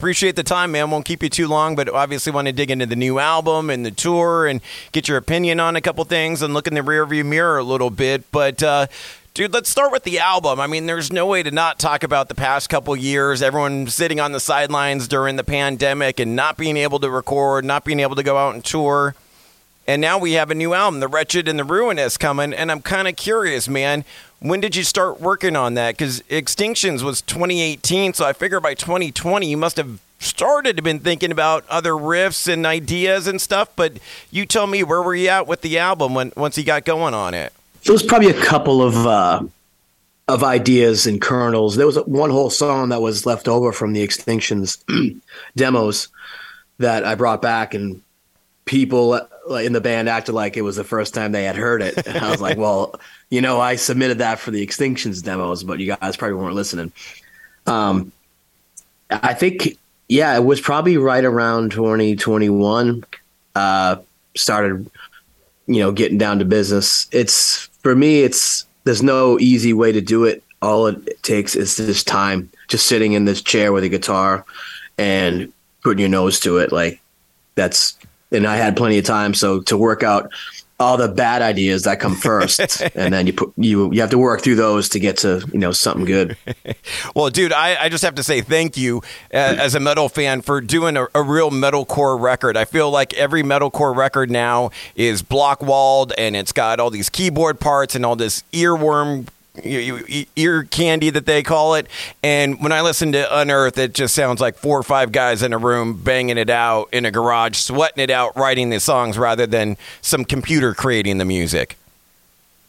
Appreciate the time, man. Won't keep you too long, but obviously want to dig into the new album and the tour and get your opinion on a couple things and look in the rearview mirror a little bit. But uh, Dude, let's start with the album. I mean, there's no way to not talk about the past couple years. Everyone sitting on the sidelines during the pandemic and not being able to record, not being able to go out and tour. And now we have a new album, The Wretched and the Ruinous, coming. And I'm kind of curious, man. When did you start working on that? Because Extinctions was 2018, so I figure by 2020 you must have started to been thinking about other riffs and ideas and stuff. But you tell me, where were you at with the album when once you got going on it? There was probably a couple of uh, of ideas and kernels. There was one whole song that was left over from the Extinctions demos that I brought back, and people in the band acted like it was the first time they had heard it. And I was like, well, you know, I submitted that for the Extinctions demos, but you guys probably weren't listening. Um, I think, yeah, it was probably right around 2021. Uh, started, you know, getting down to business. It's for me, it's there's no easy way to do it. All it takes is this time, just sitting in this chair with a guitar and putting your nose to it. Like that's, and I had plenty of time. So to work out all the bad ideas that come first, and then you put you you have to work through those to get to you know something good. well, dude, I, I just have to say thank you uh, as a metal fan for doing a, a real metalcore record. I feel like every metalcore record now is block walled and it's got all these keyboard parts and all this earworm ear candy that they call it. And when I listen to Unearth, it just sounds like four or five guys in a room banging it out in a garage, sweating it out, writing the songs rather than some computer creating the music.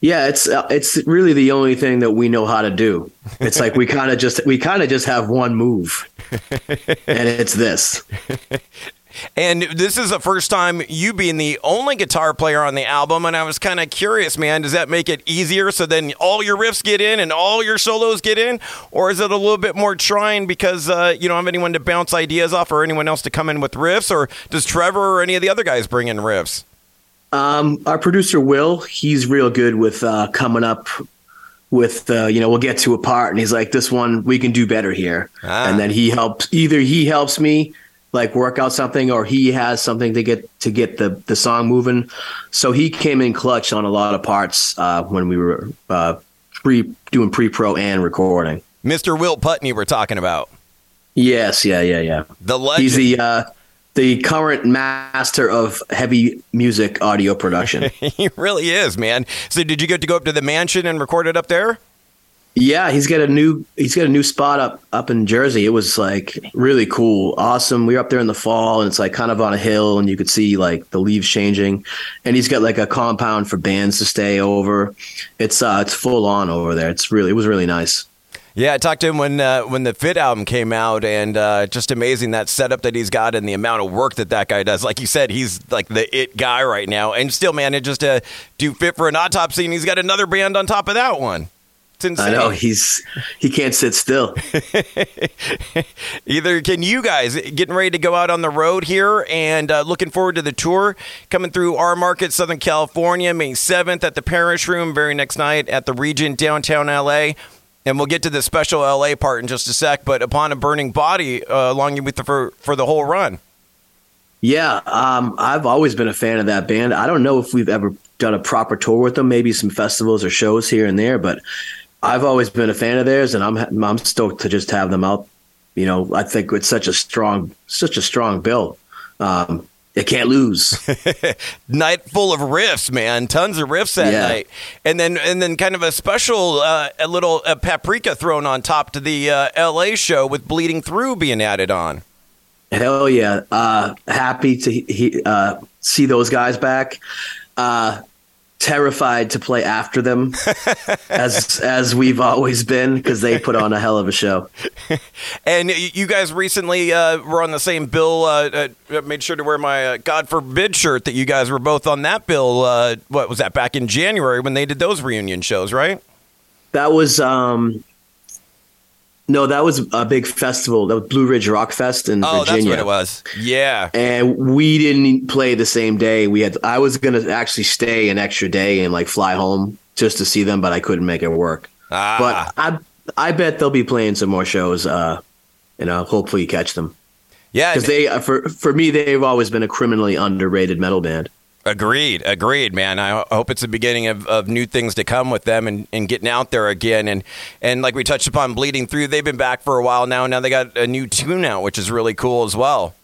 Yeah, it's uh, it's really the only thing that we know how to do. It's like we kind of just we kind of just have one move, and it's this. And this is the first time you being the only guitar player on the album. And I was kind of curious, man, does that make it easier so then all your riffs get in and all your solos get in? Or is it a little bit more trying because uh, you don't have anyone to bounce ideas off or anyone else to come in with riffs? Or does Trevor or any of the other guys bring in riffs? Um, our producer, Will, he's real good with uh, coming up with uh, you know we'll get to a part and he's like this one we can do better here ah. and then he helps either he helps me like work out something or he has something to get to get the the song moving. So he came in clutch on a lot of parts uh, when we were uh, pre doing pre pro and recording. Mr. Will Putney, we're talking about. Yes, yeah, yeah, yeah. The legend. He's the uh, the current master of heavy music audio production. he really is, man. So, did you get to go up to the mansion and record it up there? Yeah, he's got a new he's got a new spot up up in Jersey. It was like really cool, awesome. We were up there in the fall, and it's like kind of on a hill, and you could see like the leaves changing. And he's got like a compound for bands to stay over. It's uh, it's full on over there. It's really it was really nice. Yeah, I talked to him when uh, when the Fit album came out, and uh, just amazing that setup that he's got and the amount of work that that guy does. Like you said, he's like the it guy right now, and still manages to do Fit for an autopsy, and he's got another band on top of that one. It's insane. I know he's he can't sit still. Either can you guys getting ready to go out on the road here and uh, looking forward to the tour coming through our market, Southern California, May seventh at the Parish Room, very next night at the Regent downtown LA. And we'll get to the special LA part in just a sec. But upon a burning body, uh, along with the, for for the whole run. Yeah, um, I've always been a fan of that band. I don't know if we've ever done a proper tour with them, maybe some festivals or shows here and there, but I've always been a fan of theirs, and I'm I'm stoked to just have them out. You know, I think it's such a strong, such a strong bill. Um, it can't lose. night full of riffs, man. Tons of riffs that yeah. night, and then and then kind of a special, uh, a little uh, paprika thrown on top to the uh, L.A. show with Bleeding Through being added on. Hell yeah! Uh, happy to he, uh, see those guys back. Terrified to play after them as as we've always been because they put on a hell of a show. And you guys recently uh, were on the same bill uh, uh, made sure to wear my uh, god forbid shirt that you guys were both on that bill uh, what was that back in january when they did those reunion shows right? That was um no, that was a big festival. That was Blue Ridge Rock Fest in oh, Virginia. that's what it was. Yeah, and we didn't play the same day. We had. I was gonna actually stay an extra day and like fly home just to see them, but I couldn't make it work. Ah. But I, I bet they'll be playing some more shows. Uh, I'll hopefully catch them. Yeah, because they uh, for for me they've always been a criminally underrated metal band. Agreed, agreed, man. I hope it's the beginning of, of new things to come with them and, and getting out there again. And and like we touched upon, bleeding through. They've been back for a while now. Now they got a new tune out, which is really cool as well.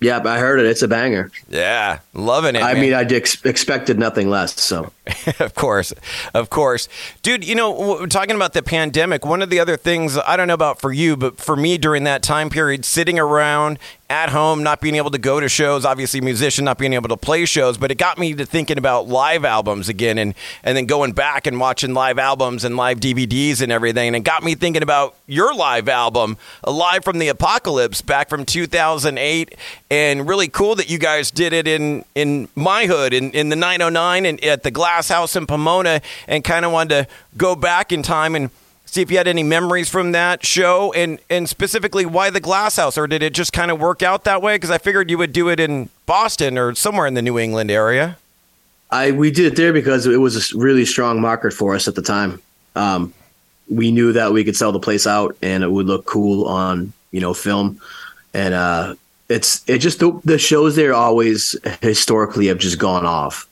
Yeah, I heard it. It's a banger. Yeah, loving it. I man. mean, I ex- expected nothing less. So, of course, of course, dude. You know, talking about the pandemic, one of the other things I don't know about for you, but for me during that time period, sitting around at home, not being able to go to shows, obviously musician, not being able to play shows, but it got me to thinking about live albums again, and and then going back and watching live albums and live DVDs and everything, and it got me thinking about your live album, Alive from the Apocalypse, back from 2008, and really cool that you guys did it in in my hood in in the 909 and at the Glass House in Pomona, and kind of wanted to go back in time and see if you had any memories from that show and and specifically why the glass house or did it just kind of work out that way because i figured you would do it in boston or somewhere in the new england area I we did it there because it was a really strong market for us at the time. Um, we knew that we could sell the place out and it would look cool on you know film, and uh, it's it just the, the shows there always historically have just gone off.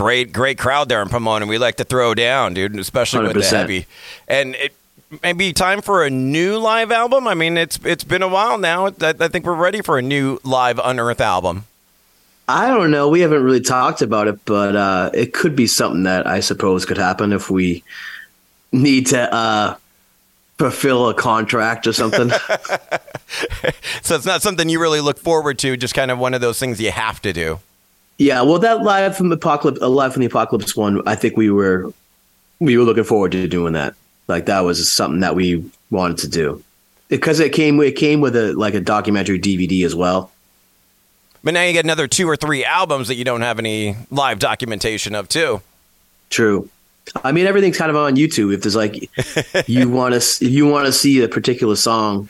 Great great crowd there in pomona we like to throw down dude especially with the 100%. heavy and it maybe time for a new live album i mean it's it's been a while now i, I think we're ready for a new live unearth album I don't know. We haven't really talked about it, but uh, it could be something that I suppose could happen if we need to uh, fulfill a contract or something. so it's not something you really look forward to just kind of one of those things you have to do yeah, well, that live from the apocalypse, uh, live from the apocalypse one, I think we were we were looking forward to doing that. Like that was something that we wanted to do because it came it came with a like a documentary DVD as well. But now you get another two or three albums that you don't have any live documentation of, too. True. I mean, everything's kind of on YouTube. If there's like you want to you want to see a particular song,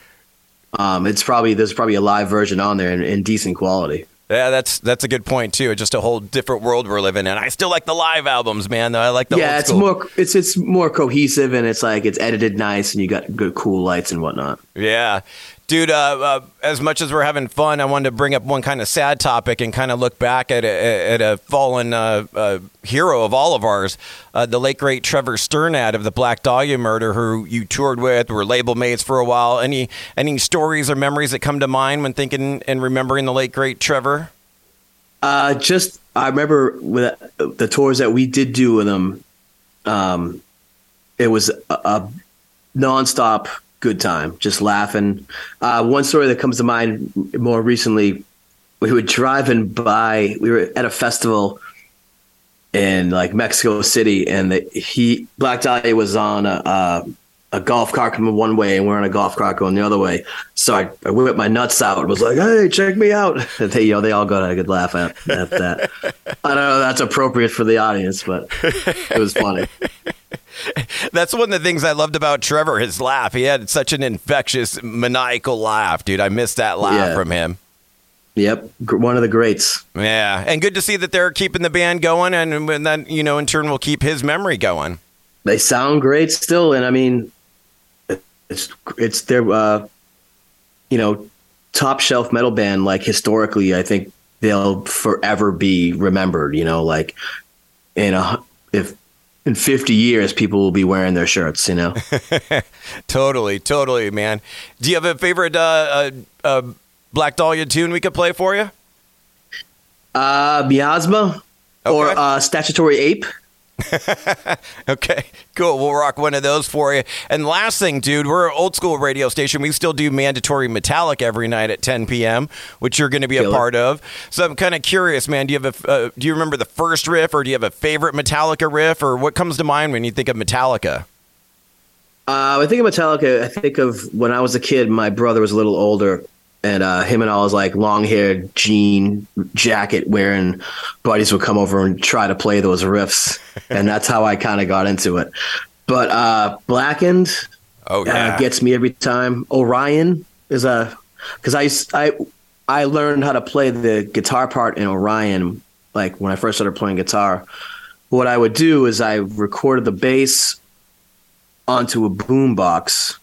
um, it's probably there's probably a live version on there in, in decent quality. Yeah, that's that's a good point too. It's just a whole different world we're living in. I still like the live albums, man. Though I like the yeah, it's more it's it's more cohesive and it's like it's edited nice and you got good cool lights and whatnot. Yeah. Dude, uh, uh, as much as we're having fun, I wanted to bring up one kind of sad topic and kind of look back at a, at a fallen uh, uh, hero of all of ours, uh, the late great Trevor Strnad of the Black Dahlia murder, who you toured with, were label mates for a while. Any any stories or memories that come to mind when thinking and remembering the late great Trevor? Uh, just I remember with the tours that we did do with them. Um, it was a, a nonstop good time, just laughing. Uh, one story that comes to mind more recently, we were driving by. We were at a festival in like Mexico City, and the, he Black Dahlia was on a, a a golf cart coming one way, and we're on a golf cart going the other way. So I, I whipped my nuts out and was like, "Hey, check me out!" They, you know, they all got a good laugh at, at that. I don't know if that's appropriate for the audience, but it was funny. That's one of the things I loved about Trevor, his laugh. He had such an infectious, maniacal laugh, dude. I missed that laugh Yeah. from him. Yep, one of the greats. Yeah, and good to see that they're keeping the band going, and, and then you know, in turn, will keep his memory going. They sound great still, and I mean, it's it's their uh, you know top shelf metal band. Like historically, I think they'll forever be remembered. You know, like in a if in fifty years, people will be wearing their shirts. You know, Totally, totally, man. Do you have a favorite uh, uh, uh, Black Dahlia tune we could play for you? uh, miasma or Okay. uh, statutory ape. Okay, cool. We'll rock one of those for you. And last thing, dude, we're an old school radio station. We still do Mandatory Metallica every night at 10 p.m., which you're going to be a Killer. part of. So I'm kind of curious, man. Do you have a uh, do you remember the first riff, or do you have a favorite Metallica riff, or what comes to mind when you think of Metallica? Uh, I think of Metallica. I think of when I was a kid. My brother was a little older, and uh, him and all his like long haired jean jacket wearing buddies would come over and try to play those riffs, and that's how I kind of got into it. But uh, Blackened Oh yeah, uh, gets me every time. Orion is a because I I I learned how to play the guitar part in Orion like when I first started playing guitar. What I would do is I recorded the bass onto a boom box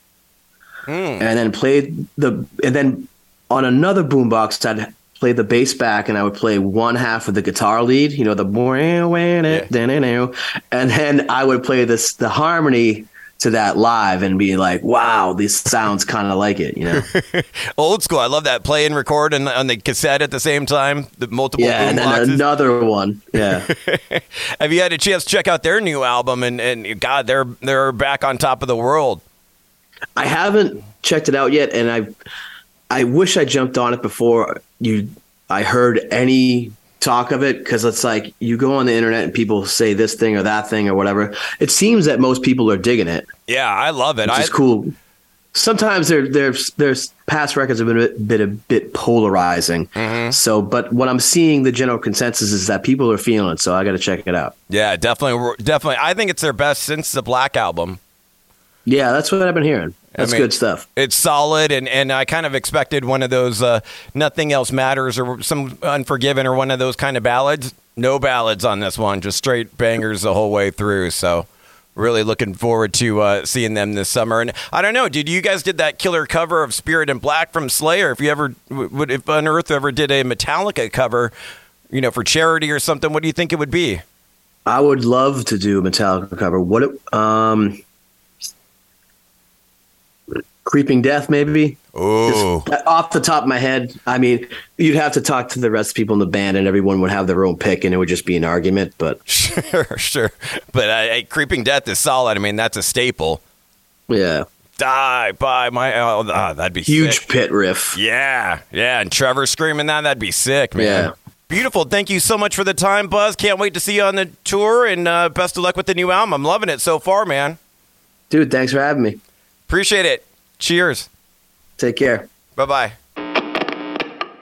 Mm. and then played the and then on another boombox, I'd play the bass back and I would play one half of the guitar lead, you know, the and then I would play this the harmony to that live and be like, wow, this sounds kind of like it, you know. Old school. I love that play and record and on the cassette at the same time. The multiple. Yeah, and then boxes. another one. Yeah. Have you had a chance to check out their new album? And and God, they're they're back on top of the world. I haven't checked it out yet, and I I wish I jumped on it before you. I heard any talk of it because it's like you go on the internet and people say this thing or that thing or whatever. It seems that most people are digging it. Yeah, I love it. Which is cool. Sometimes their their their past records have been a bit, a bit polarizing. Mm-hmm. So, but what I'm seeing the general consensus is that people are feeling it. So I got to check it out. Yeah, definitely, definitely. I think it's their best since the Black album. Yeah, that's what I've been hearing. That's I mean, good stuff. It's solid, and, and I kind of expected one of those uh, "Nothing Else Matters" or some "Unforgiven" or one of those kind of ballads. No ballads on this one, just straight bangers the whole way through. So, really looking forward to uh, seeing them this summer. And I don't know, did you guys did that killer cover of "Spirit in Black" from Slayer? If you ever would, if Unearth ever did a Metallica cover, you know, for charity or something, what do you think it would be? I would love to do a Metallica cover. What? It, um Creeping Death, maybe. Oh, off the top of my head, I mean, you'd have to talk to the rest of people in the band, and everyone would have their own pick, and it would just be an argument. But sure, sure. But uh, Creeping Death is solid. I mean, that's a staple. Yeah. Die by my oh, oh that'd be huge sick. pit riff. Yeah, yeah, and Trevor screaming that that'd be sick, man. Yeah. Beautiful. Thank you so much for the time, Buz. Can't wait to see you on the tour, and uh, best of luck with the new album. I'm loving it so far, man. Dude, thanks for having me. Appreciate it. Cheers. Take care. Bye bye.